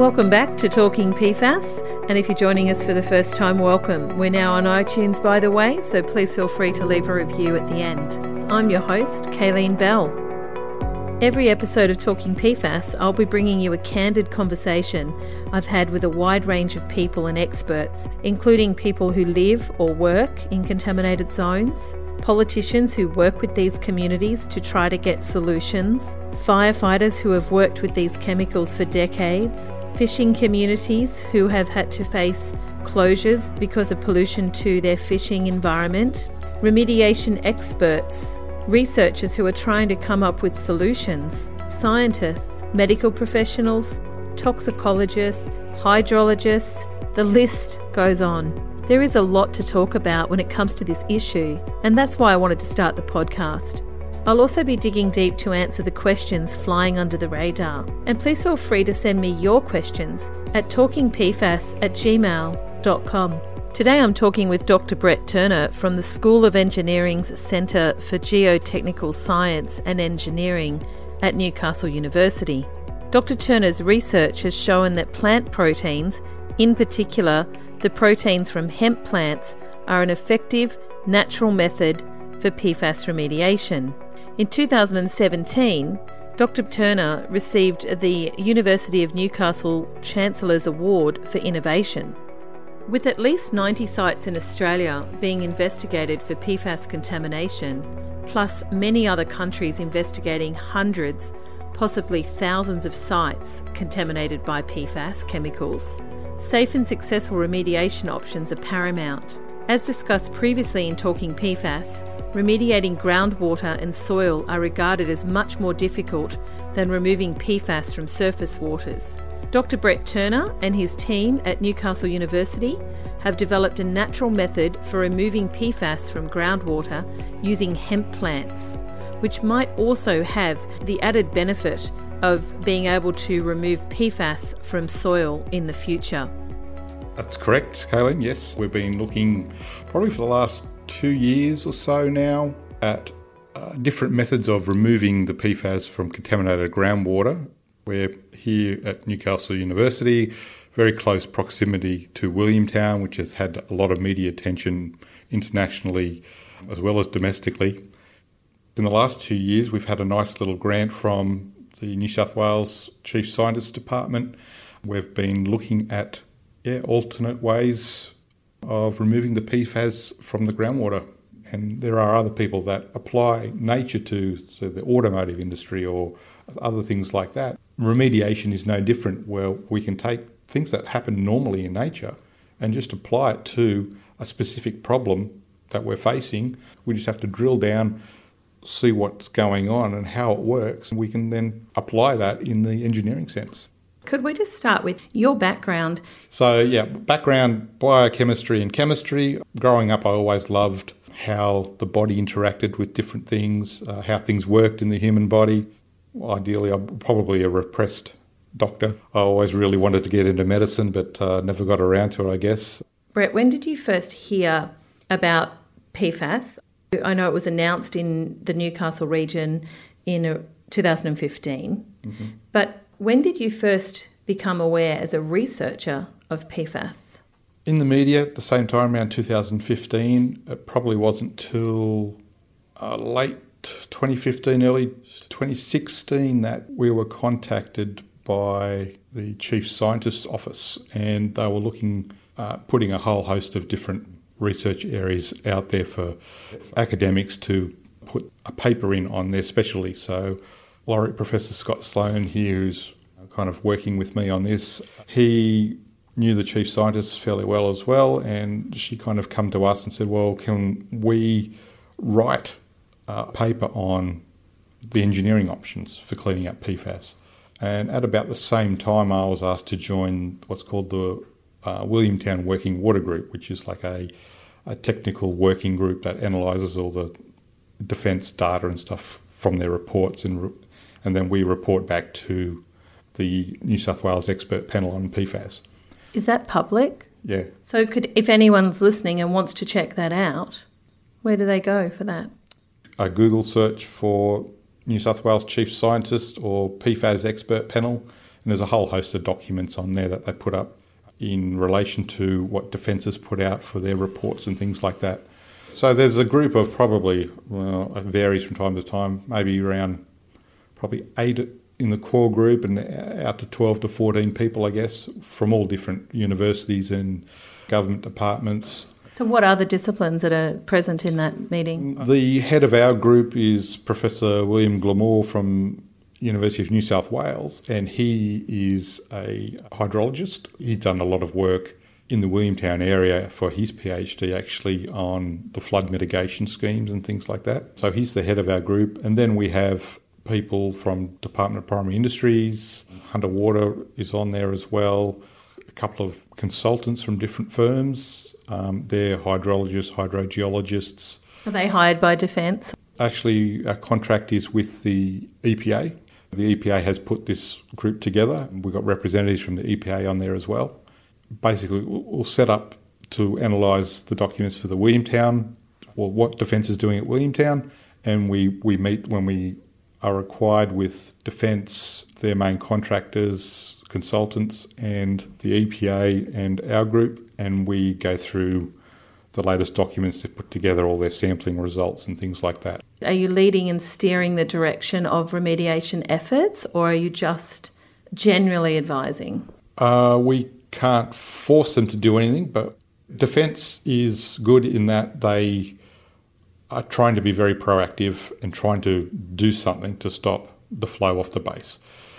Welcome back to Talking PFAS. And if you're joining us for the first time, welcome. We're now on iTunes, by the way, so please feel free to leave a review at the end. I'm your host, Kayleen Bell. Every episode of Talking PFAS, I'll be bringing you a candid conversation I've had with a wide range of people and experts, including people who live or work in contaminated zones, politicians who work with these communities to try to get solutions, firefighters who have worked with these chemicals for decades, fishing communities who have had to face closures because of pollution to their fishing environment, remediation experts, researchers who are trying to come up with solutions, scientists, medical professionals, toxicologists, hydrologists, the list goes on. There is a lot to talk about when it comes to this issue, and that's why I wanted to start the podcast. I'll also be digging deep to answer the questions flying under the radar. And please feel free to send me your questions at talkingpfas at gmail.com. Today I'm talking with Dr. Brett Turner from the School of Engineering's Centre for Geotechnical Science and Engineering at Newcastle University. Dr. Turner's research has shown that plant proteins, in particular the proteins from hemp plants, are an effective, natural method for PFAS remediation. In 2017, Dr. Turner received the University of Newcastle Chancellor's Award for Innovation. With at least 90 sites in Australia being investigated for PFAS contamination, plus many other countries investigating hundreds, possibly thousands of sites contaminated by PFAS chemicals, safe and successful remediation options are paramount. As discussed previously in Talking PFAS, remediating groundwater and soil are regarded as much more difficult than removing PFAS from surface waters. Dr. Brett Turner and his team at Newcastle University have developed a natural method for removing PFAS from groundwater using hemp plants, which might also have the added benefit of being able to remove PFAS from soil in the future. That's correct, Kayleen. Yes, we've been looking probably for the last two years or so now at uh, different methods of removing the PFAS from contaminated groundwater. We're here at Newcastle University, very close proximity to Williamtown, which has had a lot of media attention internationally as well as domestically. In the last two years, we've had a nice little grant from the New South Wales Chief Scientist Department. We've been looking at yeah, alternate ways of removing the PFAS from the groundwater. And there are other people that apply nature to so the automotive industry or other things like that. Remediation is no different, where we can take things that happen normally in nature and just apply it to a specific problem that we're facing. We just have to drill down, see what's going on and how it works, and we can then apply that in the engineering sense. Could we just start with your background? So, yeah, background biochemistry and chemistry. Growing up, I always loved how the body interacted with different things, uh, how things worked in the human body. Ideally, I'm probably a repressed doctor. I always really wanted to get into medicine, but uh, never got around to it, I guess. Brett, when did you first hear about PFAS? I know it was announced in the Newcastle region in uh, 2015, mm-hmm. but when did you first become aware as a researcher of PFAS? In the media at the same time, around 2015. It probably wasn't till uh, late 2015, early 2016 that we were contacted by the Chief Scientist's Office, and they were looking, uh, putting a whole host of different research areas out there for academics to put a paper in on their specialty. So laureate Professor Scott Sloan here, who's kind of working with me on this, he knew the chief scientist fairly well as well, and she kind of come to us and said, "Well, can we write a paper on the engineering options for cleaning up PFAS?" And at about the same time, I was asked to join what's called the uh, Williamtown Working Water Group, which is like a, a technical working group that analyses all the defence data and stuff from their reports and and then we report back to the New South Wales expert panel on PFAS. Is that public? Yeah. So could if anyone's listening and wants to check that out, where do they go for that? A Google search for New South Wales Chief Scientist or PFAS expert panel And there's a whole host of documents on there that they put up in relation to what Defence has put out for their reports and things like that. So there's a group of probably, well, it varies from time to time, maybe around probably eight in the core group and out to 12 to 14 people, I guess, from all different universities and government departments. So, what are the disciplines that are present in that meeting? The head of our group is Professor William Glamore from University of New South Wales, and he is a hydrologist. He's done a lot of work in the Williamtown area for his PhD actually on the flood mitigation schemes and things like that. So he's the head of our group. And then we have people from Department of Primary Industries, Hunter Water is on there as well, a couple of consultants from different firms. Um, they're hydrologists, hydrogeologists. Are they hired by Defence? Actually, our contract is with the EPA. The EPA has put this group together. We've got representatives from the EPA on there as well. Basically, we'll set up to analyse the documents for the Williamtown, or what Defence is doing at Williamtown, and we, we meet when we are required with Defence, their main contractors, consultants, and the EPA and our group, and we go through the latest documents they've put together all their sampling results and things like that. Are you leading and steering the direction of remediation efforts, or are you just generally advising? Uh, we can't force them to do anything, but Defence is good in that they are trying to be very proactive and trying to do something to stop the flow off the base.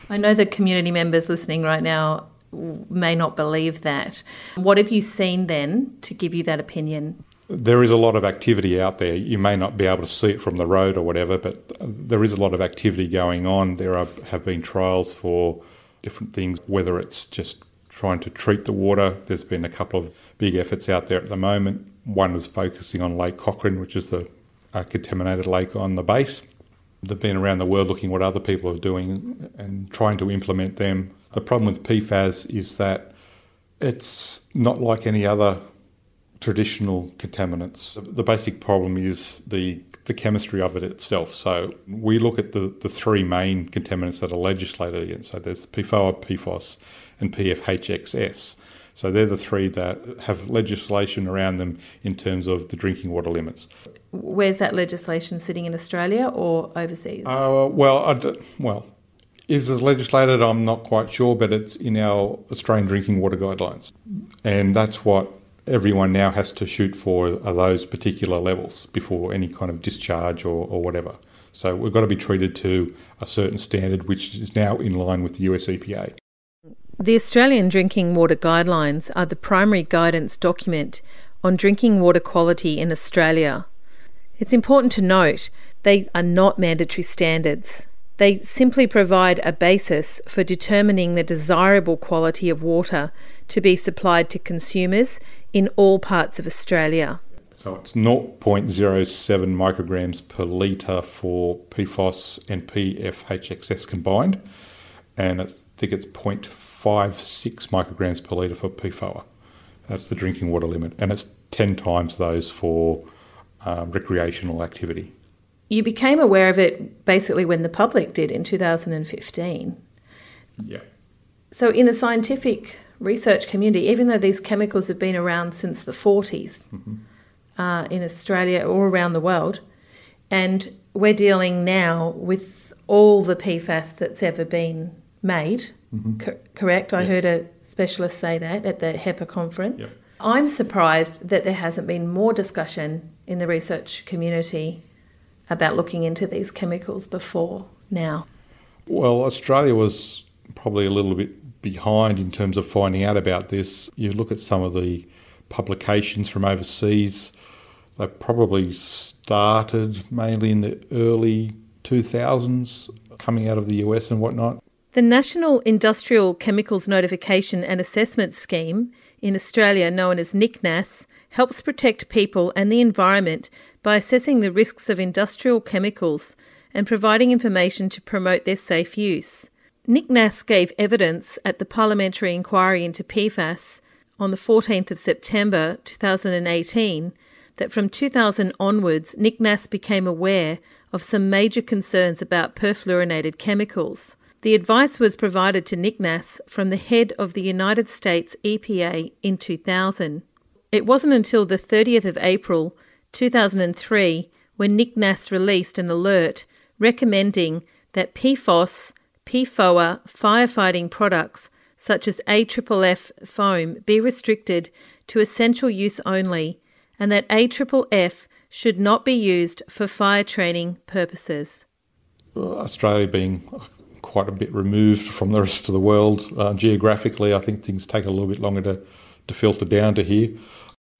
I know the community members listening right now may not believe that. What have you seen then to give you that opinion? There is a lot of activity out there. You may not be able to see it from the road or whatever, but there is a lot of activity going on. There are, have been trials for different things, whether it's just trying to treat the water. There's been a couple of big efforts out there at the moment. One is focusing on Lake Cochrane, which is the contaminated lake on the base. They've been around the world looking what other people are doing and trying to implement them. The problem with PFAS is that it's not like any other traditional contaminants. The basic problem is the the chemistry of it itself. So we look at the, the three main contaminants that are legislated against. So there's PFOA, PFOS, and PFHXS. So they're the three that have legislation around them in terms of the drinking water limits. Where's that legislation sitting in Australia or overseas? Uh, well, well, is it legislated? I'm not quite sure, but it's in our Australian drinking water guidelines, and that's what everyone now has to shoot for are those particular levels before any kind of discharge or, or whatever. So we've got to be treated to a certain standard, which is now in line with the US EPA. The Australian Drinking Water Guidelines are the primary guidance document on drinking water quality in Australia. It's important to note they are not mandatory standards. They simply provide a basis for determining the desirable quality of water to be supplied to consumers in all parts of Australia. So it's 0.07 micrograms per litre for PFOS and PFHXS combined, and I think it's 0.56 micrograms per litre for PFOA. That's the drinking water limit, and it's 10 times those for uh, recreational activity. You became aware of it basically when the public did in 2015. Yeah. So, in the scientific research community, even though these chemicals have been around since the 40s mm-hmm. uh, in Australia or around the world, and we're dealing now with all the PFAS that's ever been made Mm-hmm. Co- correct? I yes. heard a specialist say that at the HEPA conference. Yep. I'm surprised that there hasn't been more discussion in the research community about looking into these chemicals before now. Well, Australia was probably a little bit behind in terms of finding out about this. You look at some of the publications from overseas, they probably started mainly in the early 2000s, coming out of the US and whatnot. The National Industrial Chemicals Notification and Assessment Scheme in Australia, known as NICNAS, helps protect people and the environment by assessing the risks of industrial chemicals and providing information to promote their safe use. NICNAS gave evidence at the parliamentary inquiry into PFAS on the 14th of September 2018 that from 2000 onwards, NICNAS became aware of some major concerns about perfluorinated chemicals. The advice was provided to NICNAS from the head of the United States EPA in 2000. It wasn't until the 30th of April 2003 when NICNAS released an alert recommending that PFOS, PFOA firefighting products such as AFFF foam be restricted to essential use only and that AFFF should not be used for fire training purposes. Australia being quite a bit removed from the rest of the world uh, geographically, I think things take a little bit longer to, to filter down to here.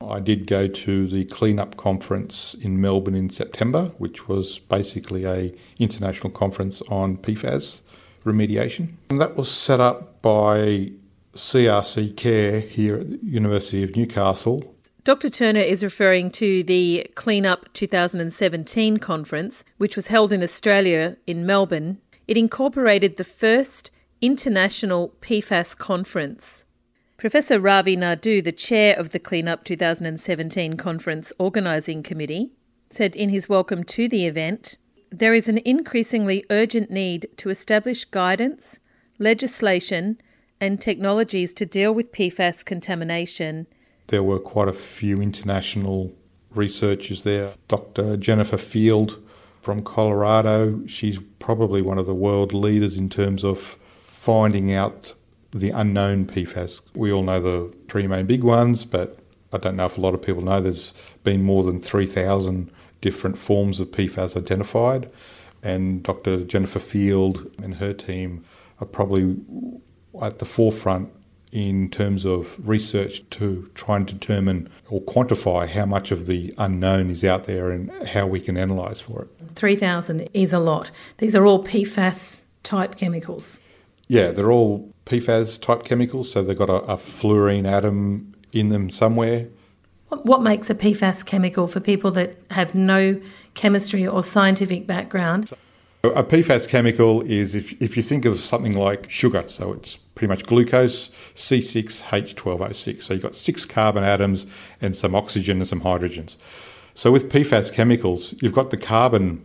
I did go to the cleanup conference in Melbourne in September, which was basically a international conference on PFAS remediation. And that was set up by CRC Care here at the University of Newcastle. Dr. Turner is referring to the Cleanup 2017 conference, which was held in Australia in Melbourne. It incorporated the first international PFAS conference. Professor Ravi Naidu, the chair of the Cleanup 2017 conference organising committee, said in his welcome to the event there is an increasingly urgent need to establish guidance, legislation, and technologies to deal with PFAS contamination. There were quite a few international researchers there. Dr. Jennifer Field from Colorado, she's probably one of the world leaders in terms of finding out the unknown PFAS. We all know the three main big ones, but I don't know if a lot of people know there's been more than 3,000 different forms of PFAS identified. And Dr. Jennifer Field and her team are probably at the forefront in terms of research to try and determine or quantify how much of the unknown is out there and how we can analyse for it. 3,000 is a lot. These are all PFAS type chemicals. Yeah, they're all PFAS type chemicals, so they've got a, a fluorine atom in them somewhere. What makes a PFAS chemical for people that have no chemistry or scientific background? So, A PFAS chemical is if, if you think of something like sugar, so it's pretty much glucose, C6H12O6. So you've got six carbon atoms and some oxygen and some hydrogens. So with PFAS chemicals, you've got the carbon,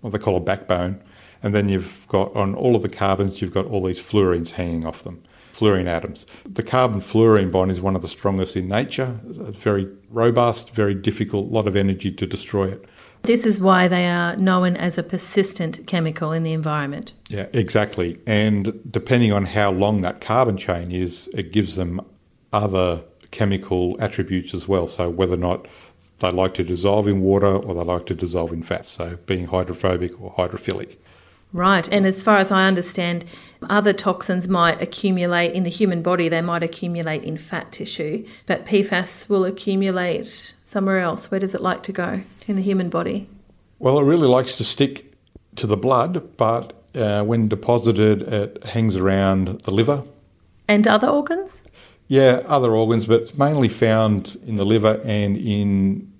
what they call a backbone, and then you've got on all of the carbons, you've got all these fluorines hanging off them fluorine atoms. The carbon fluorine bond is one of the strongest in nature, very robust, very difficult, a lot of energy to destroy it. This is why they are known as a persistent chemical in the environment. Yeah, exactly. And depending on how long that carbon chain is, it gives them other chemical attributes as well. So whether or not they like to dissolve in water or they like to dissolve in fat, so being hydrophobic or hydrophilic. Right. And as far as I understand, other toxins might accumulate in the human body, they might accumulate in fat tissue, but PFAS will accumulate somewhere else. Where does it like to go in the human body? Well, it really likes to stick to the blood, but uh, when deposited, it hangs around the liver. And other organs? Yeah, other organs, but it's mainly found in the liver and in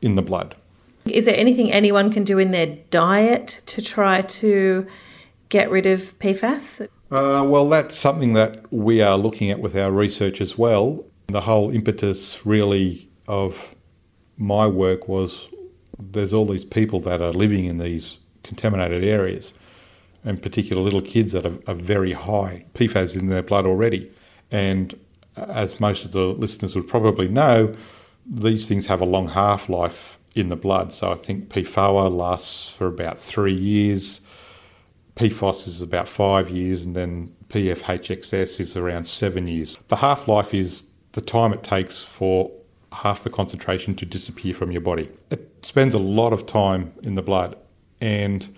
in the blood. Is there anything anyone can do in their diet to try to get rid of PFAS? Uh, well, that's something that we are looking at with our research as well. The whole impetus, really, of my work was there's all these people that are living in these contaminated areas, and particular little kids that are, are very high PFAS in their blood already. And as most of the listeners would probably know, these things have a long half life in the blood. So I think PFOA lasts for about three years, PFOS is about five years, and then PFHXS is around seven years. The half life is the time it takes for half the concentration to disappear from your body. It spends a lot of time in the blood, and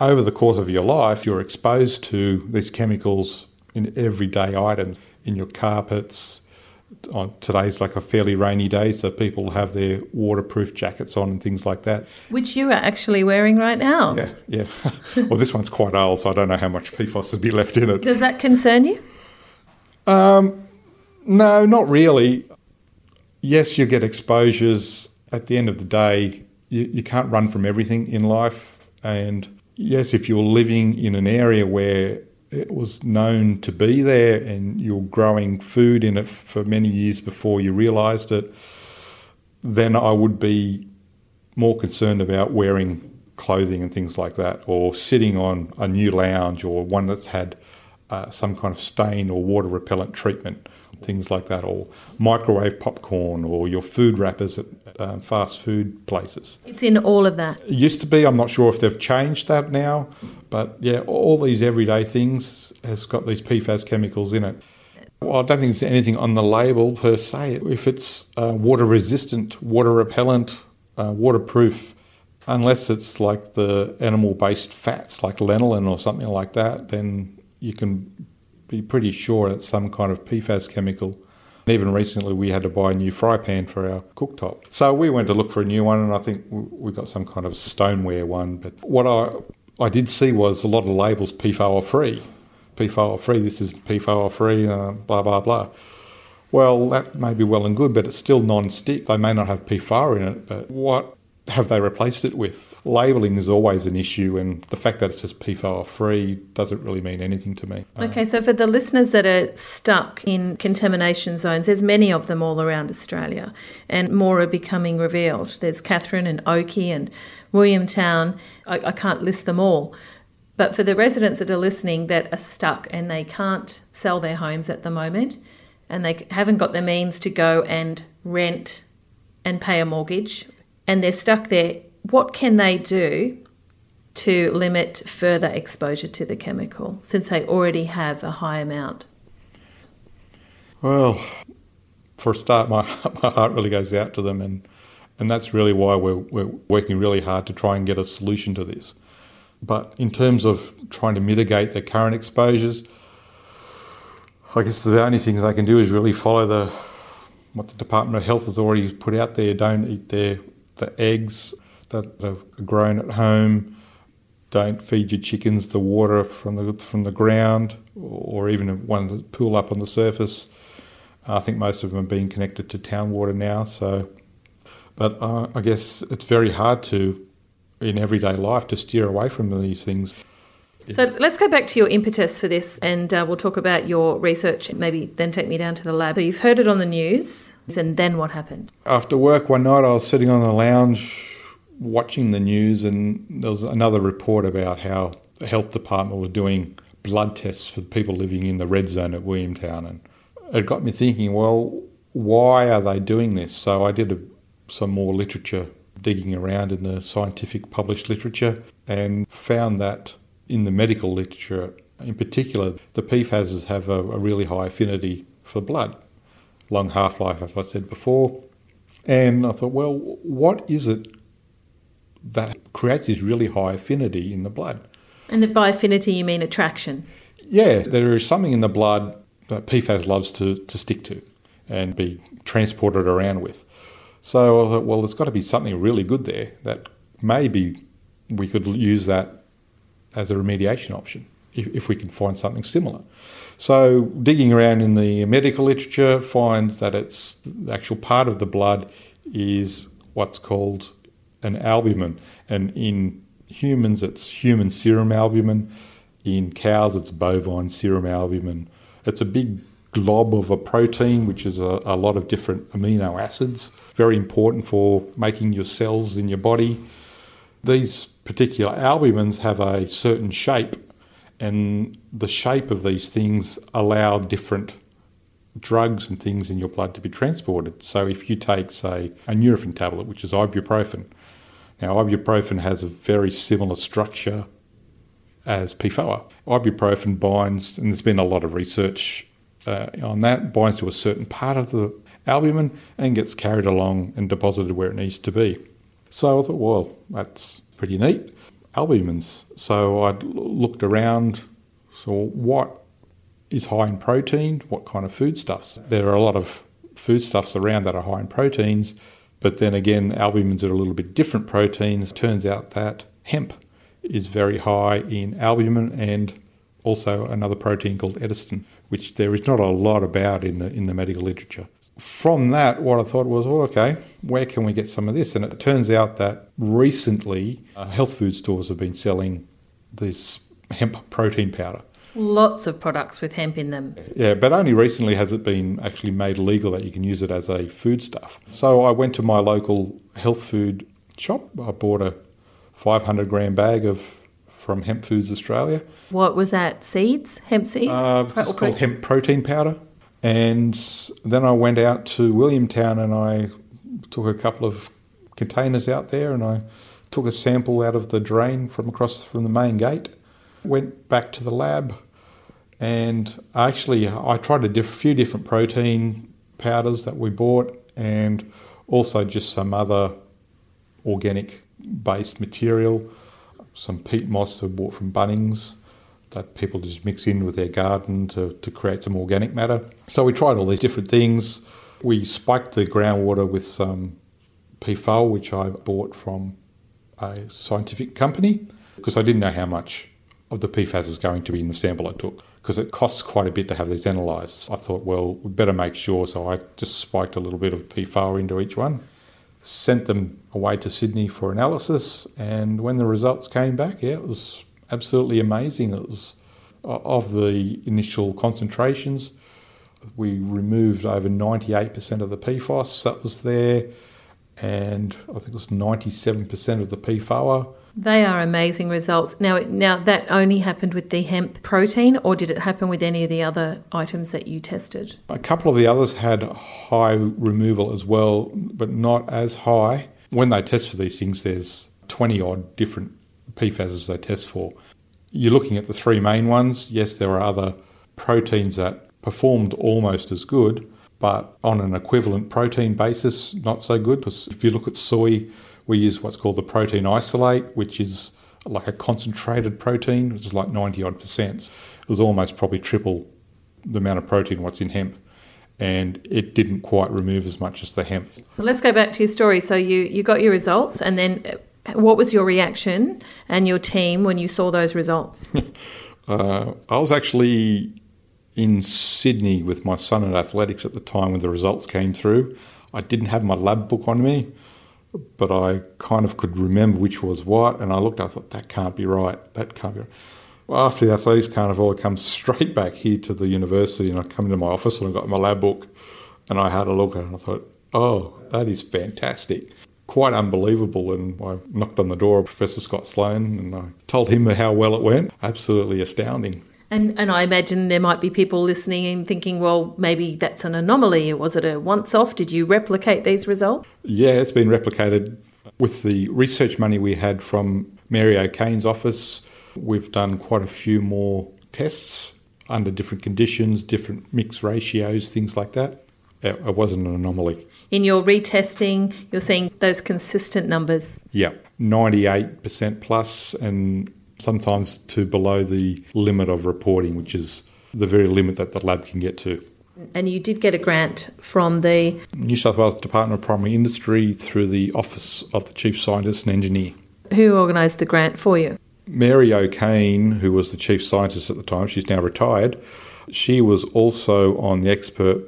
over the course of your life, you're exposed to these chemicals in everyday items, in your carpets, on today's like a fairly rainy day, so people have their waterproof jackets on and things like that. Which you are actually wearing right now. Yeah, yeah. well, this one's quite old, so I don't know how much PFOS would be left in it. Does that concern you? Um, no, not really. Yes, you get exposures. At the end of the day, you, you can't run from everything in life. And yes, if you're living in an area where it was known to be there and you're growing food in it for many years before you realised it, then I would be more concerned about wearing clothing and things like that, or sitting on a new lounge or one that's had uh, some kind of stain or water repellent treatment, things like that, or microwave popcorn or your food wrappers at um, fast food places. It's in all of that. It used to be, I'm not sure if they've changed that now, but yeah, all these everyday things has got these PFAS chemicals in it. Well, I don't think there's anything on the label per se. If it's uh, water resistant, water repellent, uh, waterproof, unless it's like the animal based fats like lanolin or something like that, then you can be pretty sure it's some kind of PFAS chemical. Even recently, we had to buy a new fry pan for our cooktop. So we went to look for a new one, and I think we got some kind of stoneware one. But what I I did see was a lot of labels PFOA free, PFOA free. This is PFOA free. Uh, blah blah blah. Well, that may be well and good, but it's still non-stick. They may not have PFAR in it, but what have they replaced it with? Labelling is always an issue, and the fact that it says PFAR free doesn't really mean anything to me. Um, okay, so for the listeners that are stuck in contamination zones, there's many of them all around Australia, and more are becoming revealed. There's Katherine and Oakey and Williamtown. I, I can't list them all. But for the residents that are listening that are stuck and they can't sell their homes at the moment, and they haven't got the means to go and rent and pay a mortgage and they're stuck there, what can they do to limit further exposure to the chemical since they already have a high amount? Well, for a start, my, my heart really goes out to them, and, and that's really why we're, we're working really hard to try and get a solution to this. But in terms of trying to mitigate their current exposures, I guess the only things they can do is really follow the what the Department of Health has already put out there. Don't eat their the eggs that are grown at home. Don't feed your chickens the water from the from the ground, or even one that pool up on the surface. I think most of them are being connected to town water now. So, but uh, I guess it's very hard to, in everyday life, to steer away from these things. So let's go back to your impetus for this, and uh, we'll talk about your research. Maybe then take me down to the lab. So you've heard it on the news, and then what happened? After work one night, I was sitting on the lounge watching the news, and there was another report about how the health department was doing blood tests for the people living in the red zone at Williamtown, and it got me thinking. Well, why are they doing this? So I did a, some more literature digging around in the scientific published literature and found that in the medical literature, in particular, the PFASs have a, a really high affinity for blood, long half life, as I said before. And I thought, well, what is it that creates this really high affinity in the blood? And by affinity, you mean attraction? Yeah, there is something in the blood that PFAS loves to, to stick to and be transported around with. So I thought, well, there's got to be something really good there that maybe we could use that as a remediation option if, if we can find something similar. So, digging around in the medical literature finds that it's the actual part of the blood is what's called an albumin, and in humans it's human serum albumin. In cows, it's bovine serum albumin. It's a big glob of a protein, which is a, a lot of different amino acids, very important for making your cells in your body. These particular albumins have a certain shape, and the shape of these things allow different drugs and things in your blood to be transported. So if you take, say, a Nurofen tablet, which is ibuprofen, now ibuprofen has a very similar structure as PFOA. Ibuprofen binds, and there's been a lot of research uh, on that, binds to a certain part of the albumin and gets carried along and deposited where it needs to be. So I thought, well, that's pretty neat. Albumins. So I looked around. So what is high in protein? What kind of foodstuffs? There are a lot of foodstuffs around that are high in proteins, but then again, albumins are a little bit different proteins. Turns out that hemp is very high in albumin and also another protein called edestin, which there is not a lot about in the in the medical literature from that, what I thought was, oh, okay, where can we get some of this? And it turns out that recently, uh, health food stores have been selling this hemp protein powder. Lots of products with hemp in them. Yeah, but only recently has it been actually made legal that you can use it as a foodstuff. So I went to my local health food shop. I bought a 500 gram bag of from Hemp Foods Australia. What was that? Seeds? Hemp seeds? Uh, it's called hemp protein powder. And then I went out to Williamtown and I took a couple of containers out there and I took a sample out of the drain from across from the main gate. Went back to the lab and actually I tried a diff- few different protein powders that we bought and also just some other organic based material, some peat moss I bought from Bunnings that people just mix in with their garden to, to create some organic matter. So we tried all these different things. We spiked the groundwater with some PFOA, which I bought from a scientific company, because I didn't know how much of the PFAS is going to be in the sample I took, because it costs quite a bit to have these analysed. I thought, well, we better make sure, so I just spiked a little bit of PFOA into each one, sent them away to Sydney for analysis, and when the results came back, yeah, it was absolutely amazing. It was of the initial concentrations, we removed over 98% of the PFOS that was there, and I think it was 97% of the PFOA. They are amazing results. Now, now that only happened with the hemp protein, or did it happen with any of the other items that you tested? A couple of the others had high removal as well, but not as high. When they test for these things, there's 20 odd different PFASs they test for. You're looking at the three main ones. Yes, there are other proteins that performed almost as good, but on an equivalent protein basis, not so good. Because if you look at soy, we use what's called the protein isolate, which is like a concentrated protein, which is like 90 odd percent. It was almost probably triple the amount of protein what's in hemp. And it didn't quite remove as much as the hemp. So let's go back to your story. So you, you got your results, and then what was your reaction and your team when you saw those results? uh, I was actually in Sydney with my son at athletics at the time when the results came through. I didn't have my lab book on me, but I kind of could remember which was what, and I looked, I thought, that can't be right. That can't be right. Well, after the athletics carnival, I come straight back here to the university and I come into my office and I got my lab book and I had a look at it and I thought, oh, that is fantastic. Quite unbelievable. And I knocked on the door of Professor Scott Sloan and I told him how well it went. Absolutely astounding. And, and I imagine there might be people listening and thinking, well, maybe that's an anomaly. Was it a once off? Did you replicate these results? Yeah, it's been replicated with the research money we had from Mary O'Kane's office. We've done quite a few more tests under different conditions, different mix ratios, things like that. It wasn't an anomaly. In your retesting, you're seeing those consistent numbers? Yeah, 98% plus and sometimes to below the limit of reporting, which is the very limit that the lab can get to. And you did get a grant from the New South Wales Department of Primary Industry through the Office of the Chief Scientist and Engineer. Who organised the grant for you? Mary O'Kane, who was the Chief Scientist at the time, she's now retired. She was also on the expert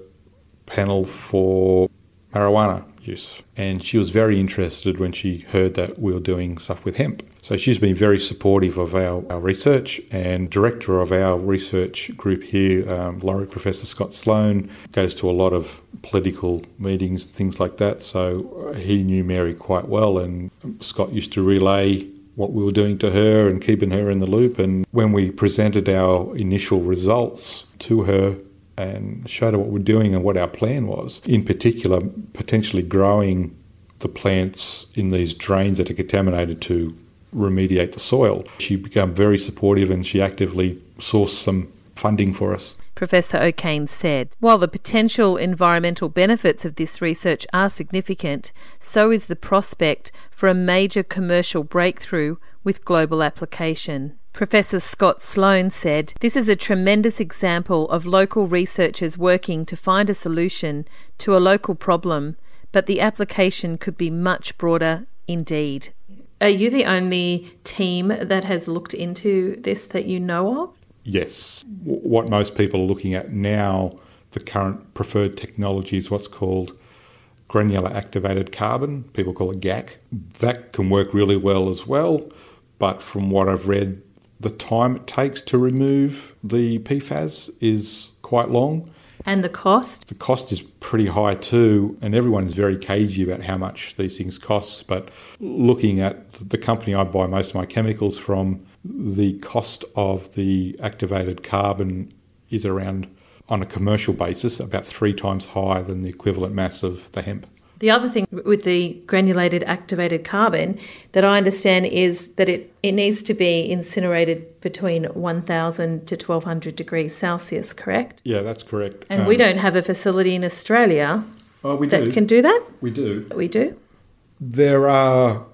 panel for marijuana use. And she was very interested when she heard that we were doing stuff with hemp. So she's been very supportive of our, our research and director of our research group here, um, Laureate Professor Scott Sloan, goes to a lot of political meetings, things like that. So he knew Mary quite well, and Scott used to relay what we were doing to her and keeping her in the loop. And when we presented our initial results to her, and showed her what we're doing and what our plan was. In particular, potentially growing the plants in these drains that are contaminated to remediate the soil. She became very supportive and she actively sourced some funding for us. Professor O'Kane said, While the potential environmental benefits of this research are significant, so is the prospect for a major commercial breakthrough with global application. Professor Scott Sloan said, This is a tremendous example of local researchers working to find a solution to a local problem, but the application could be much broader indeed. Are you the only team that has looked into this that you know of? Yes. What most people are looking at now, the current preferred technology is what's called granular activated carbon. People call it GAC. That can work really well as well, but from what I've read, the time it takes to remove the PFAS is quite long, And the cost? The cost is pretty high too, and everyone is very cagey about how much these things cost. But looking at the company I buy most of my chemicals from, the cost of the activated carbon is around, on a commercial basis, about three times higher than the equivalent mass of the hemp. The other thing with the granulated activated carbon that I understand is that it, it needs to be incinerated between 1000 to 1200 degrees Celsius, correct? Yeah, that's correct. And um, we don't have a facility in Australia oh, we that do. can do that? We do. We do? There are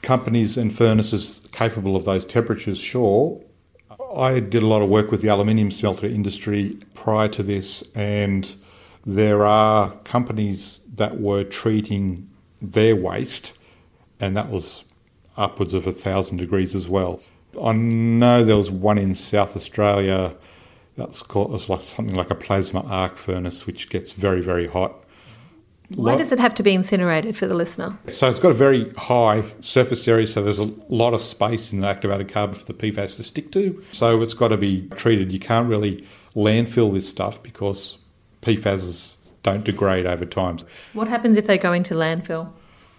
companies and furnaces capable of those temperatures, sure. I did a lot of work with the aluminium smelter industry prior to this, and there are companies that were treating their waste, and that was upwards of a thousand degrees as well. I know there was one in South Australia that's called it's like something like a plasma arc furnace, which gets very very hot. Why does it have to be incinerated for the listener? So it's got a very high surface area, so there's a lot of space in the activated carbon for the PFAS to stick to. So it's got to be treated. You can't really landfill this stuff because PFAS don't degrade over time. What happens if they go into landfill?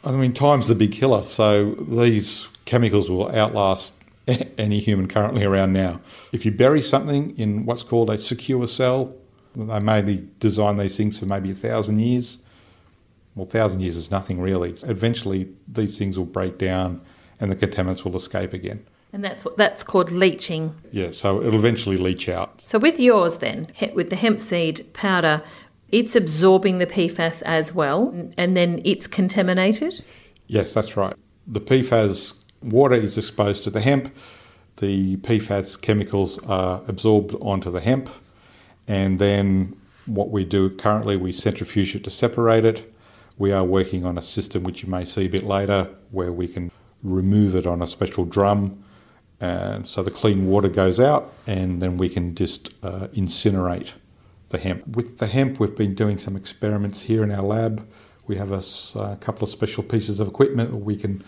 I mean, time's the big killer. So these chemicals will outlast any human currently around now. If you bury something in what's called a secure cell, they mainly design these things for maybe a thousand years. Well, a thousand years is nothing really. Eventually, these things will break down and the contaminants will escape again. And that's what that's called leaching. Yeah, so it'll eventually leach out. So with yours then, with the hemp seed powder, it's absorbing the PFAS as well, and then it's contaminated? Yes, that's right. The PFAS water is exposed to the hemp, the PFAS chemicals are absorbed onto the hemp, and then what we do currently, we centrifuge it to separate it. We are working on a system which you may see a bit later where we can remove it on a special drum and so the clean water goes out, and then we can just uh, incinerate the hemp. With the hemp, we've been doing some experiments here in our lab. We have a, a couple of special pieces of equipment where we can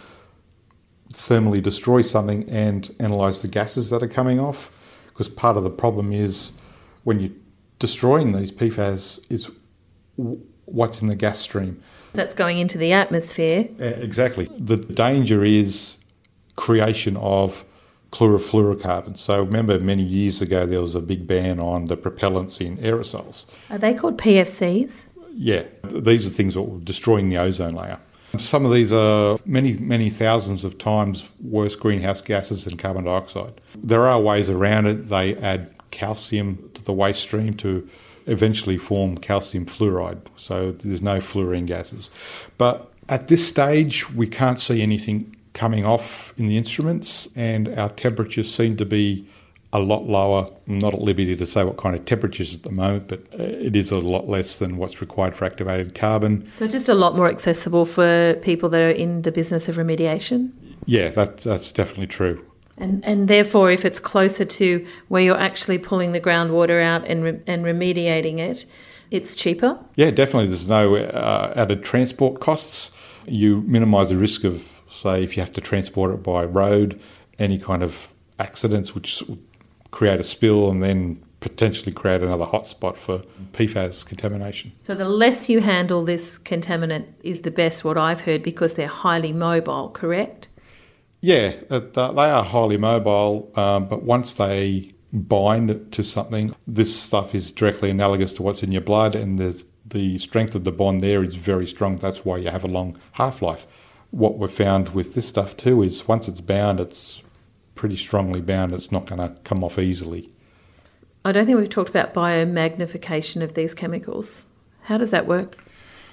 thermally destroy something and analyze the gases that are coming off. Because part of the problem is when you're destroying these PFAS is what's in the gas stream. That's going into the atmosphere. exactly. The danger is creation of chlorofluorocarbons. So remember, many years ago there was a big ban on the propellants in aerosols. Are they called PFCs? Yeah, these are things that were destroying the ozone layer. Some of these are many, many thousands of times worse greenhouse gases than carbon dioxide. There are ways around it. They add calcium to the waste stream to eventually form calcium fluoride, so there's no fluorine gases. But at this stage, we can't see anything coming off in the instruments, and our temperatures seem to be a lot lower. I'm not at liberty to say what kind of temperatures at the moment, but uh, it is a lot less than what's required for activated carbon. So, just a lot more accessible for people that are in the business of remediation? Yeah, that, that's definitely true. And, and therefore, if it's closer to where you're actually pulling the groundwater out and, re- and remediating it, it's cheaper? Yeah, definitely. There's no uh, added transport costs. You minimise the risk of say if you have to transport it by road, any kind of accidents which create a spill and then potentially create another hotspot for PFAS contamination. So the less you handle this contaminant is the best, what I've heard, because they're highly mobile, correct? Yeah, they are highly mobile, um, but once they bind to something, this stuff is directly analogous to what's in your blood, and the strength of the bond there is very strong. That's why you have a long half life what we've found with this stuff too is once it's bound, it's pretty strongly bound. It's not going to come off easily. I don't think we've talked about biomagnification of these chemicals. How does that work?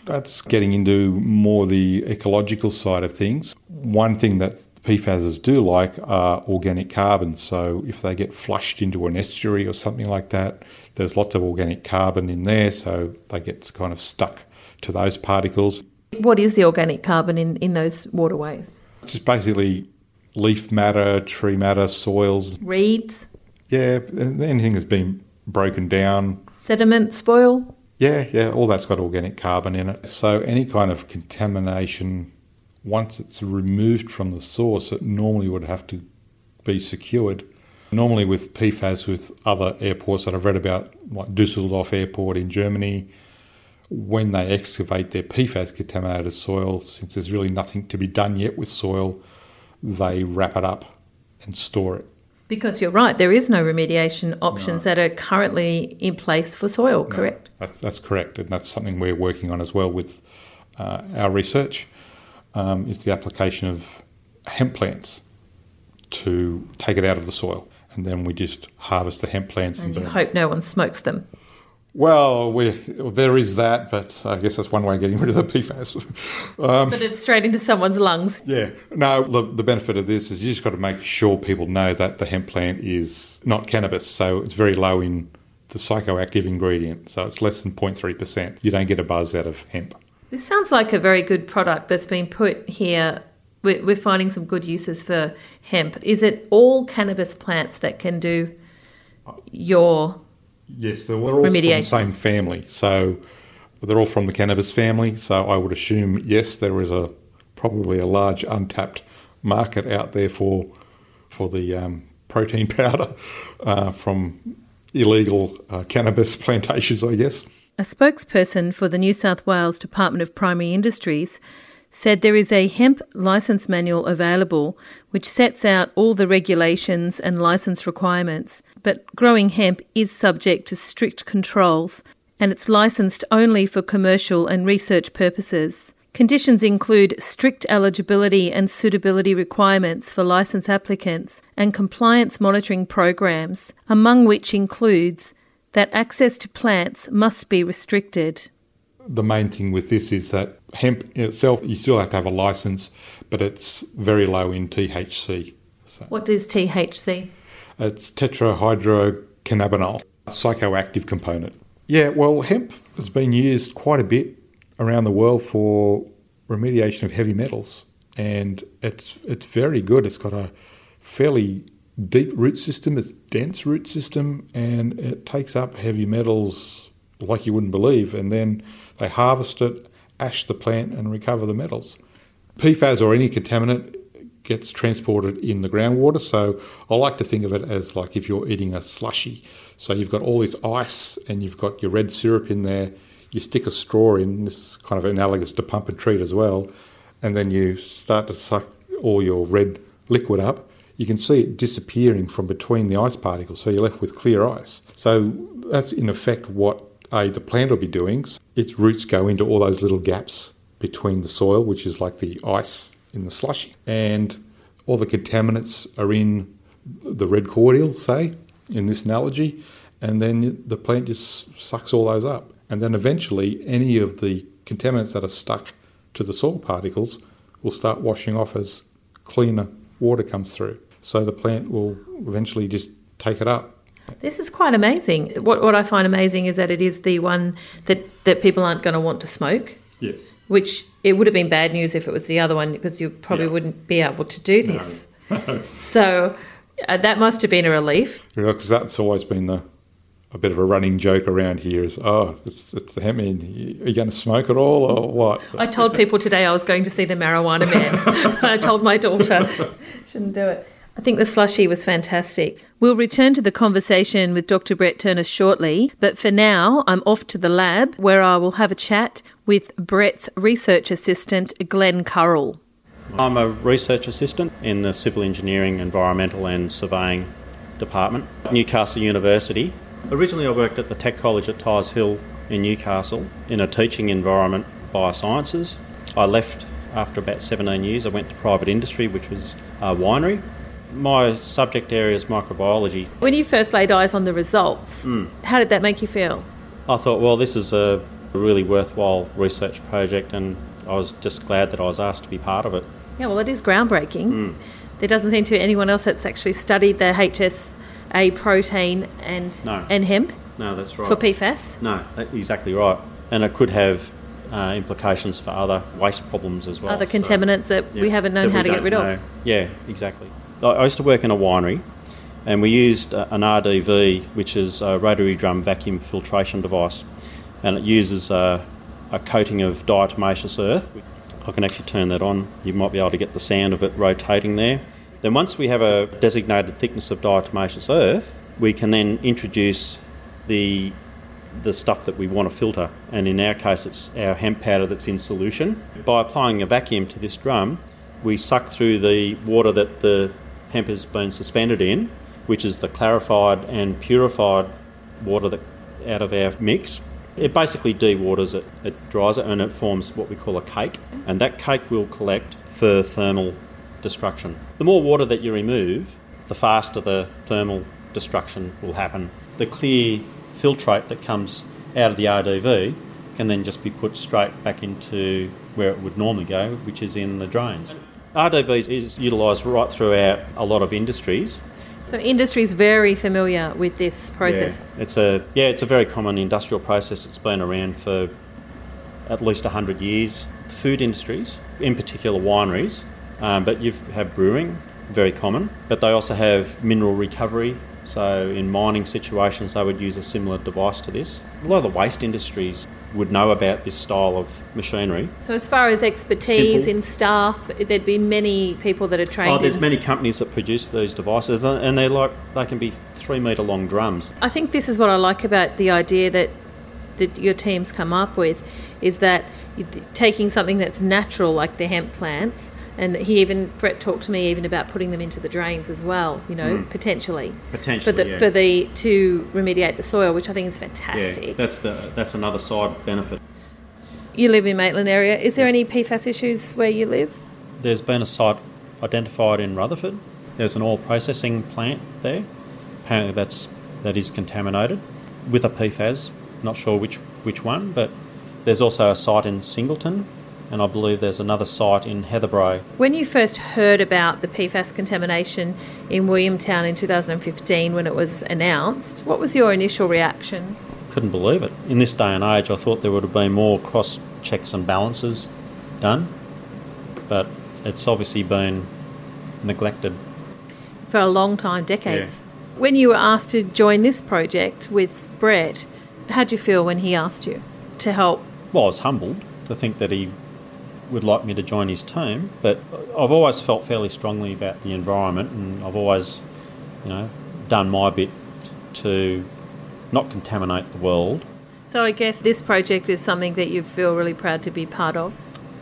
That's getting into more the ecological side of things. One thing that PFASs do like are organic carbon. So if they get flushed into an estuary or something like that, there's lots of organic carbon in there, so they get kind of stuck to those particles. What is the organic carbon in, in those waterways? It's just basically leaf matter, tree matter, soils. Reeds? Yeah, anything that's been broken down. Sediment, spoil? Yeah, yeah, all that's got organic carbon in it. So any kind of contamination, once it's removed from the source, it normally would have to be secured Normally with PFAS with other airports that I've read about, like Dusseldorf Airport in Germany, when they excavate their PFAS contaminated soil, since there's really nothing to be done yet with soil, they wrap it up and store it. Because you're right, there is no remediation options no. that are currently in place for soil, no, correct? That's, that's correct, and that's something we're working on as well with uh, our research, um, is the application of hemp plants to take it out of the soil. And then we just harvest the hemp plants and, and you hope no one smokes them. Well, we, there is that, but I guess that's one way of getting rid of the PFAS. um, but it's straight into someone's lungs. Yeah. No, the, the benefit of this is you just got to make sure people know that the hemp plant is not cannabis, so it's very low in the psychoactive ingredient, so it's less than 0.3%. You don't get a buzz out of hemp. This sounds like a very good product that's been put here. We're, we're finding some good uses for hemp. Is it all cannabis plants that can do your Yes, they're all from the same family. So they're all from the cannabis family. So I would assume, yes, there is a probably a large untapped market out there for for the um, protein powder uh, from illegal uh, cannabis plantations, I guess. A spokesperson for the New South Wales Department of Primary Industries said there is a hemp license manual available which sets out all the regulations and license requirements, but growing hemp is subject to strict controls and it's licensed only for commercial and research purposes. Conditions include strict eligibility and suitability requirements for license applicants and compliance monitoring programs, among which includes that access to plants must be restricted the main thing with this is that hemp itself, you still have to have a license, but it's very low in THC. So what is THC? It's tetrahydrocannabinol, psychoactive component. Yeah, well, hemp has been used quite a bit around the world for remediation of heavy metals, and it's it's very good. It's got a fairly deep root system, it's dense root system, and it takes up heavy metals like you wouldn't believe, and then they harvest it, ash the plant, and recover the metals. PFAS or any contaminant gets transported in the groundwater. So I like to think of it as like if you're eating a slushy. So you've got all this ice and you've got your red syrup in there. You stick a straw in, this is kind of analogous to pump and treat as well, and then you start to suck all your red liquid up. You can see it disappearing from between the ice particles, so you're left with clear ice. So that's in effect what a, the plant will be doing, its roots go into all those little gaps between the soil, which is like the ice in the slushy, and all the contaminants are in the red cordial, say, in this analogy, and then the plant just sucks all those up. And then eventually, any of the contaminants that are stuck to the soil particles will start washing off as cleaner water comes through. So the plant will eventually just take it up this is quite amazing. What what I find amazing is that it is the one that, that people aren't going to want to smoke. Yes. Which it would have been bad news if it was the other one because you probably yeah. wouldn't be able to do this. No. so uh, that must have been a relief. Yeah, because that's always been the a bit of a running joke around here is, oh, it's, it's the hemp. Are you going to smoke at all or what? I told people today I was going to see the marijuana man. I told my daughter, shouldn't do it. I think the slushy was fantastic. We'll return to the conversation with Dr. Brett Turner shortly, but for now, I'm off to the lab where I will have a chat with Brett's research assistant, Glenn Currell. I'm a research assistant in the Civil Engineering, Environmental and Surveying Department at Newcastle University. Originally, I worked at the Tech College at Tighes Hill in Newcastle in a teaching environment, biosciences. I left after about 17 years. I went to private industry, which was a winery, my subject area is microbiology. When you first laid eyes on the results, mm. how did that make you feel? I thought, well, this is a really worthwhile research project, and I was just glad that I was asked to be part of it. Yeah, well, it is groundbreaking. Mm. There doesn't seem to be anyone else that's actually studied the HSA protein and no. and hemp. No, that's right. For PFAS. No, exactly right, and it could have uh, implications for other waste problems as well. Other contaminants so, that yeah, we haven't known how to get rid know. of. Yeah, exactly. I used to work in a winery, and we used an RDV, which is a rotary drum vacuum filtration device, and it uses a, a coating of diatomaceous earth. I can actually turn that on. You might be able to get the sound of it rotating there. Then, once we have a designated thickness of diatomaceous earth, we can then introduce the the stuff that we want to filter. And in our case, it's our hemp powder that's in solution. By applying a vacuum to this drum, we suck through the water that the hemp has been suspended in, which is the clarified and purified water that out of our mix. It basically dewaters it, it dries it, and it forms what we call a cake. And that cake will collect for thermal destruction. The more water that you remove, the faster the thermal destruction will happen. The clear filtrate that comes out of the RDV can then just be put straight back into where it would normally go, which is in the drains. RDV is utilised right throughout a lot of industries. So industry is very familiar with this process. Yeah, it's a yeah, it's a very common industrial process. It's been around for at least hundred years. Food industries, in particular wineries, um, but you have brewing, very common. But they also have mineral recovery so, in mining situations, they would use a similar device to this. A lot of the waste industries would know about this style of machinery. So, as far as expertise Simple. in staff, there'd be many people that are trained. Oh, there's in... many companies that produce these devices, and they're like they can be three metre long drums. I think this is what I like about the idea that that your teams come up with, is that taking something that's natural like the hemp plants and he even Brett talked to me even about putting them into the drains as well you know mm. potentially. Potentially for the yeah. for the to remediate the soil which I think is fantastic. Yeah, that's the that's another side benefit. You live in Maitland area. Is there any PFAS issues where you live? There's been a site identified in Rutherford. There's an oil processing plant there. Apparently that's that is contaminated with a PFAS not sure which which one but there's also a site in Singleton, and I believe there's another site in Heatherbrae. When you first heard about the PFAS contamination in Williamtown in 2015 when it was announced, what was your initial reaction? Couldn't believe it. In this day and age, I thought there would have been more cross checks and balances done, but it's obviously been neglected. For a long time, decades. Yeah. When you were asked to join this project with Brett, how did you feel when he asked you to help well, I was humbled to think that he would like me to join his team, but I've always felt fairly strongly about the environment, and I've always, you know, done my bit to not contaminate the world. So I guess this project is something that you feel really proud to be part of.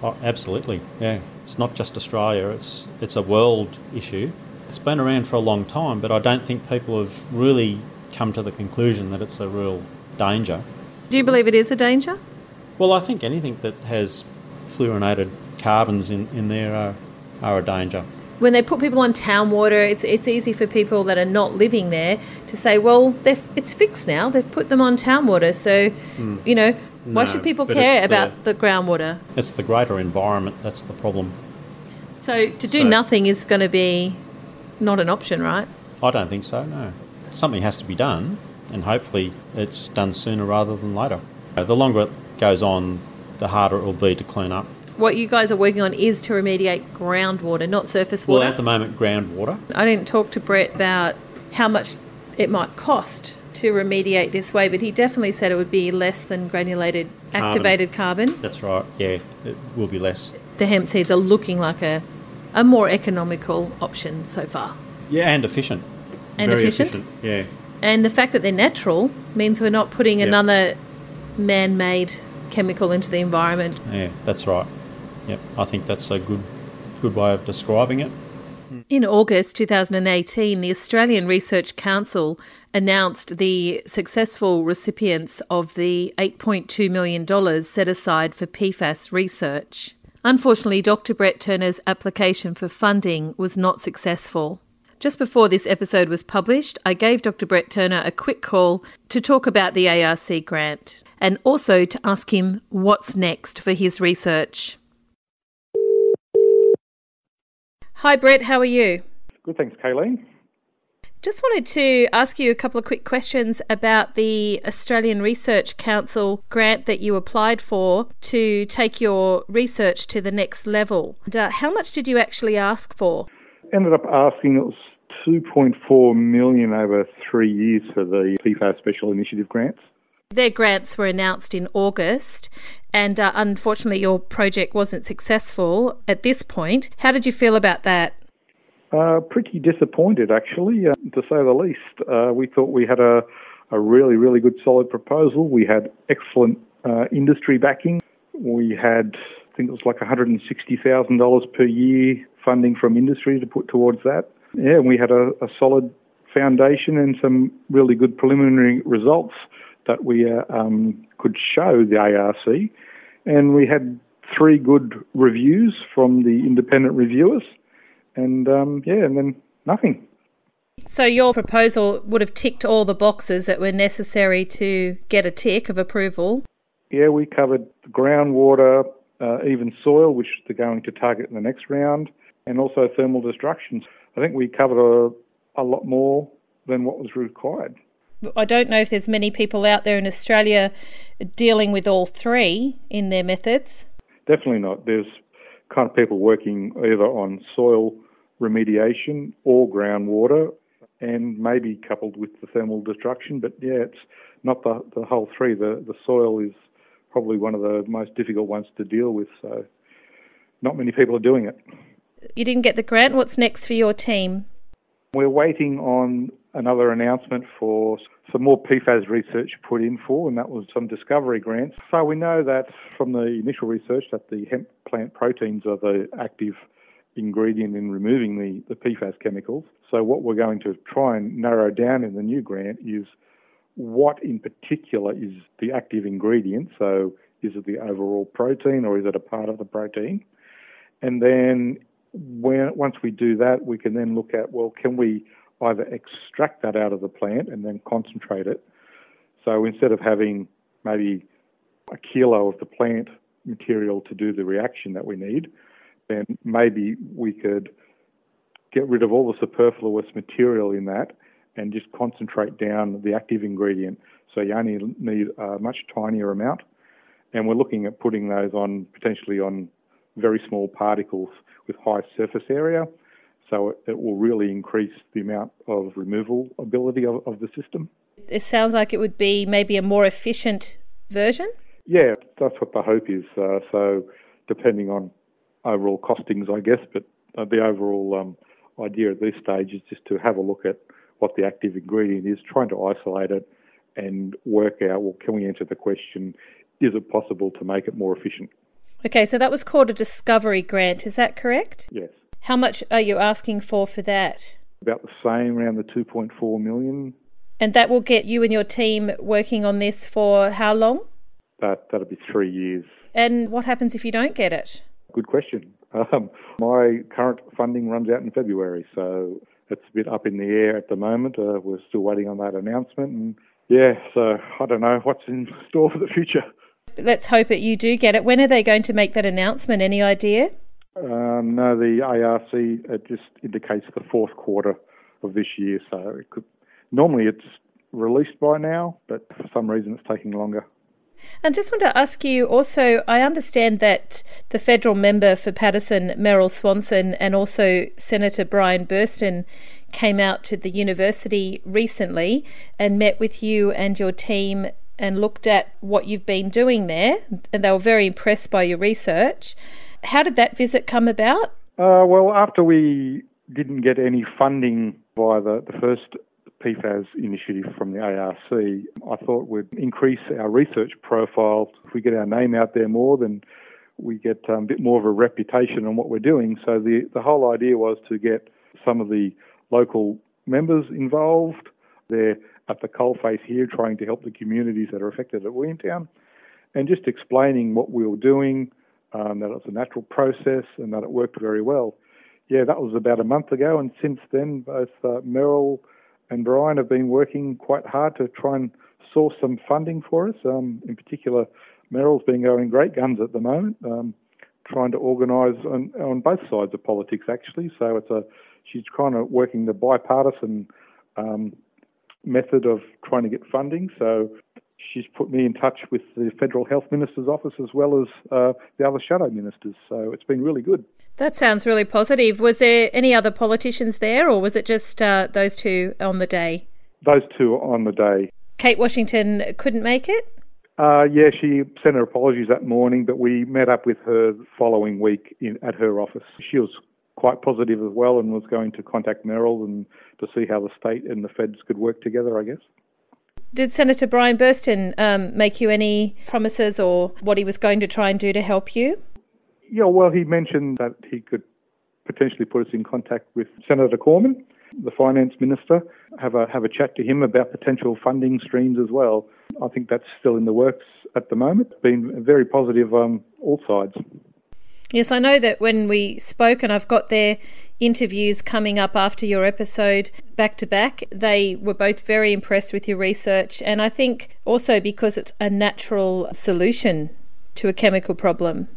Oh, absolutely, yeah. It's not just Australia; it's it's a world issue. It's been around for a long time, but I don't think people have really come to the conclusion that it's a real danger. Do you believe it is a danger? Well, I think anything that has fluorinated carbons in, in there are, are a danger. When they put people on town water, it's, it's easy for people that are not living there to say, well, it's fixed now. They've put them on town water. So, mm. you know, why no, should people care about the, the groundwater? It's the greater environment that's the problem. So, to do so, nothing is going to be not an option, right? I don't think so, no. Something has to be done, and hopefully it's done sooner rather than later. The longer it goes on, the harder it will be to clean up. What you guys are working on is to remediate groundwater, not surface water. Well, at the moment, groundwater. I didn't talk to Brett about how much it might cost to remediate this way, but he definitely said it would be less than granulated carbon. activated carbon. That's right, yeah, it will be less. The hemp seeds are looking like a, a more economical option so far. Yeah, and efficient. And Very efficient? efficient? Yeah. And the fact that they're natural means we're not putting yep. another man made chemical into the environment. Yeah, that's right. Yep, I think that's a good good way of describing it. In August 2018, the Australian Research Council announced the successful recipients of the $8.2 million set aside for PFAS research. Unfortunately, Dr. Brett Turner's application for funding was not successful. Just before this episode was published, I gave Dr. Brett Turner a quick call to talk about the ARC grant and also to ask him what's next for his research. Hi, Brett, how are you? Good, thanks, Kayleen. Just wanted to ask you a couple of quick questions about the Australian Research Council grant that you applied for to take your research to the next level. And, uh, how much did you actually ask for? Ended up asking it was 2.4 million over three years for the PFAS Special Initiative grants. Their grants were announced in August, and uh, unfortunately, your project wasn't successful at this point. How did you feel about that? Uh, pretty disappointed, actually, uh, to say the least. Uh, we thought we had a, a really, really good, solid proposal. We had excellent uh, industry backing. We had, I think it was like $160,000 per year funding from industry to put towards that. Yeah, and we had a, a solid foundation and some really good preliminary results that we uh, um, could show the ARC. And we had three good reviews from the independent reviewers. And um, yeah, and then nothing. So your proposal would have ticked all the boxes that were necessary to get a tick of approval. Yeah, we covered groundwater, uh, even soil, which they're going to target in the next round, and also thermal destruction. I think we covered a, a lot more than what was required. I don't know if there's many people out there in Australia dealing with all three in their methods. Definitely not. There's kind of people working either on soil remediation or groundwater and maybe coupled with the thermal destruction. But yeah, it's not the, the whole three. The, the soil is probably one of the most difficult ones to deal with. So not many people are doing it. You didn't get the grant. What's next for your team? We're waiting on another announcement for some more PFAS research put in for, and that was some discovery grants. So we know that from the initial research that the hemp plant proteins are the active ingredient in removing the, the PFAS chemicals. So what we're going to try and narrow down in the new grant is what in particular is the active ingredient. So is it the overall protein or is it a part of the protein? And then when, once we do that, we can then look at, well, can we either extract that out of the plant and then concentrate it. So instead of having maybe a kilo of the plant material to do the reaction that we need, then maybe we could get rid of all the superfluous material in that and just concentrate down the active ingredient. So you only need a much tinier amount. And we're looking at putting those on potentially on very small particles with high surface area so it, it will really increase the amount of removal ability of, of the system. It sounds like it would be maybe a more efficient version. Yeah, that's what the hope is. Uh, so depending on overall costings, I guess, but uh, the overall um, idea at this stage is just to have a look at what the active ingredient is, trying to isolate it and work out, well, can we answer the question, is it possible to make it more efficient? Okay, so that was called a discovery grant, is that correct? Yes. How much are you asking for for that? About the same, around the 2.4 million. And that will get you and your team working on this for how long? That that'll be three years. And what happens if you don't get it? Good question. Um, my current funding runs out in February, so it's a bit up in the air at the moment. Uh, we're still waiting on that announcement, and yeah, so I don't know what's in store for the future. Let's hope that you do get it. When are they going to make that announcement? Any idea? Um, no, the ARC it just indicates the fourth quarter of this year. So it could normally it's released by now, but for some reason it's taking longer. And just want to ask you also, I understand that the federal member for Paterson, Meryl Swanson, and also Senator Brian Burston came out to the university recently and met with you and your team and looked at what you've been doing there. And they were very impressed by your research. How did that visit come about? Uh, well, after we didn't get any funding via the, the first PFAS initiative from the ARC, I thought we'd increase our research profile. If we get our name out there more, then we get um, a bit more of a reputation on what we're doing. So the, the whole idea was to get some of the local members involved. They're at the coalface here trying to help the communities that are affected at Williamtown and just explaining what we were doing, um, that it's a natural process and that it worked very well. Yeah, that was about a month ago, and since then, both uh, Meryl and Brian have been working quite hard to try and source some funding for us. Um, in particular, Meryl's been going great guns at the moment, um, trying to organise on, on both sides of politics actually. So it's a she's kind of working the bipartisan um, method of trying to get funding. So she's put me in touch with the federal health minister's office as well as uh, the other shadow ministers. So it's been really good. That sounds really positive. Was there any other politicians there, or was it just uh, those two on the day? Those two on the day. Kate Washington couldn't make it. Uh, yeah, she sent her apologies that morning, but we met up with her the following week in, at her office. She was quite positive as well and was going to contact Meryl and to see how the state and the feds could work together, I guess. Did Senator Brian Burston um, make you any promises or what he was going to try and do to help you? Yeah, well, he mentioned that he could potentially put us in contact with Senator Cormann, the finance minister, have a have a chat to him about potential funding streams as well. I think that's still in the works at the moment. Been very positive on all sides. Yes, I know that when we spoke, and I've got their interviews coming up after your episode back to back, they were both very impressed with your research. And I think also because it's a natural solution to a chemical problem.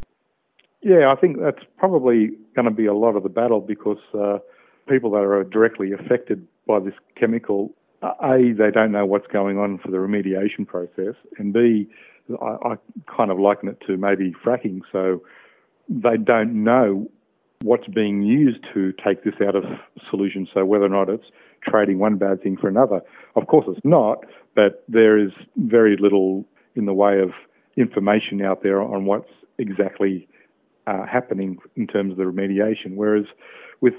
Yeah, I think that's probably going to be a lot of the battle because uh, people that are directly affected by this chemical, A, they don't know what's going on for the remediation process, and B, I, I kind of liken it to maybe fracking. So they don't know what's being used to take this out of solution. So whether or not it's trading one bad thing for another. Of course, it's not, but there is very little in the way of information out there on what's exactly uh, happening in terms of the remediation. Whereas with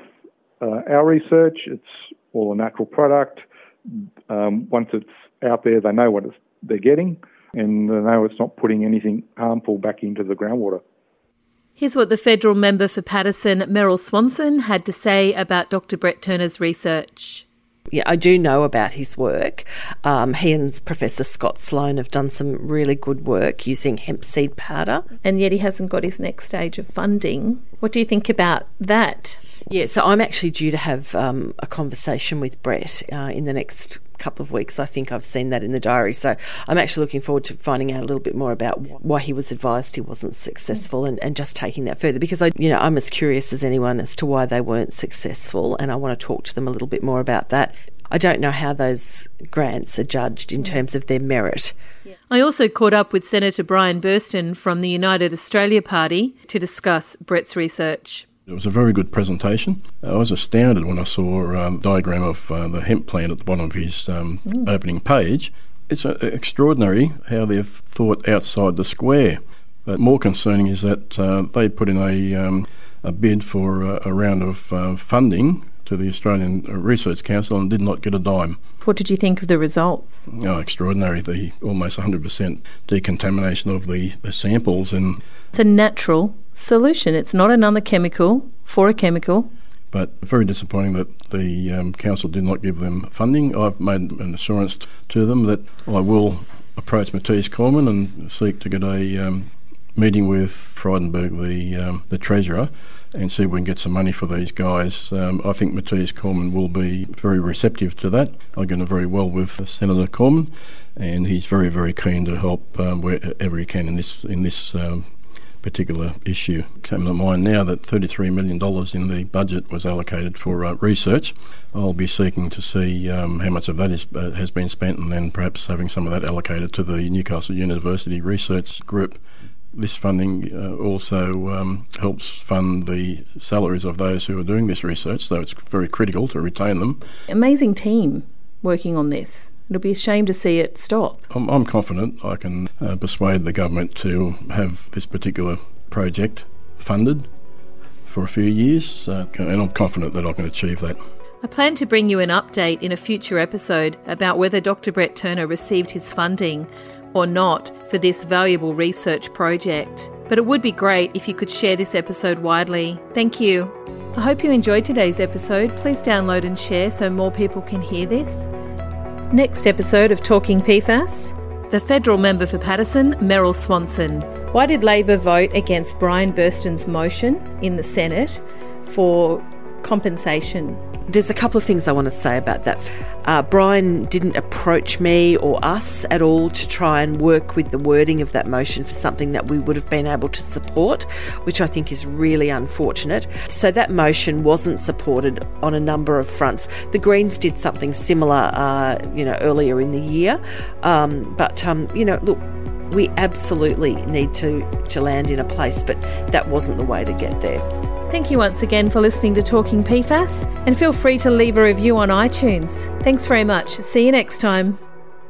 uh, our research, it's all a natural product. Um, once it's out there, they know what they're getting, and they know it's not putting anything harmful back into the groundwater. Here's what the federal member for Paterson, Meryl Swanson, had to say about Dr. Brett Turner's research. Yeah, I do know about his work. Um, he and Professor Scott Sloan have done some really good work using hemp seed powder. And yet he hasn't got his next stage of funding. What do you think about that? Yeah, so I'm actually due to have um, a conversation with Brett uh, in the next couple of weeks. I think I've seen that in the diary. So I'm actually looking forward to finding out a little bit more about why he was advised he wasn't successful and, and just taking that further because I, you know, I'm as curious as anyone as to why they weren't successful, and I want to talk to them a little bit more about that. I don't know how those grants are judged in terms of their merit. I also caught up with Senator Brian Burston from the United Australia Party to discuss Brett's research. It was a very good presentation. I was astounded when I saw a um, diagram of uh, the hemp plant at the bottom of his um, mm. opening page. It's uh, extraordinary how they've thought outside the square. But more concerning is that uh, they put in a, um, a bid for a, a round of uh, funding to the Australian Research Council and did not get a dime. What did you think of the results? Oh, extraordinary. The almost 100% decontamination of the, the samples. and It's a natural solution. It's not another chemical for a chemical. But very disappointing that the um, council did not give them funding. I've made an assurance to them that I will approach Matthias Cormann and seek to get a um, meeting with Frydenberg, the um, the treasurer, and see if we can get some money for these guys. Um, I think Matthias Cormann will be very receptive to that. I get on very well with Senator Cormann, and he's very, very keen to help um, wherever he can in this in this um, particular issue. Came to mind now that $33 million in the budget was allocated for uh, research. I'll be seeking to see um, how much of that is, uh, has been spent and then perhaps having some of that allocated to the Newcastle University Research Group this funding uh, also um, helps fund the salaries of those who are doing this research, so it's very critical to retain them. Amazing team working on this. It'll be a shame to see it stop. I'm, I'm confident I can uh, persuade the government to have this particular project funded for a few years, uh, and I'm confident that I can achieve that. I plan to bring you an update in a future episode about whether Dr. Brett Turner received his funding or not for this valuable research project. But it would be great if you could share this episode widely. Thank you. I hope you enjoyed today's episode. Please download and share so more people can hear this. Next episode of Talking PFAS the federal member for Paterson, Meryl Swanson. Why did Labor vote against Brian Burston's motion in the Senate for compensation? There's a couple of things I want to say about that. Uh, Brian didn't approach me or us at all to try and work with the wording of that motion for something that we would have been able to support, which I think is really unfortunate. So that motion wasn't supported on a number of fronts. The Greens did something similar, uh, you know, earlier in the year, um, but um, you know, look, we absolutely need to to land in a place, but that wasn't the way to get there. Thank you once again for listening to Talking PFAS and feel free to leave a review on iTunes. Thanks very much. See you next time.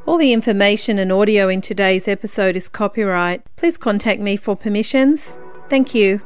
All the information and audio in today's episode is copyright. Please contact me for permissions. Thank you.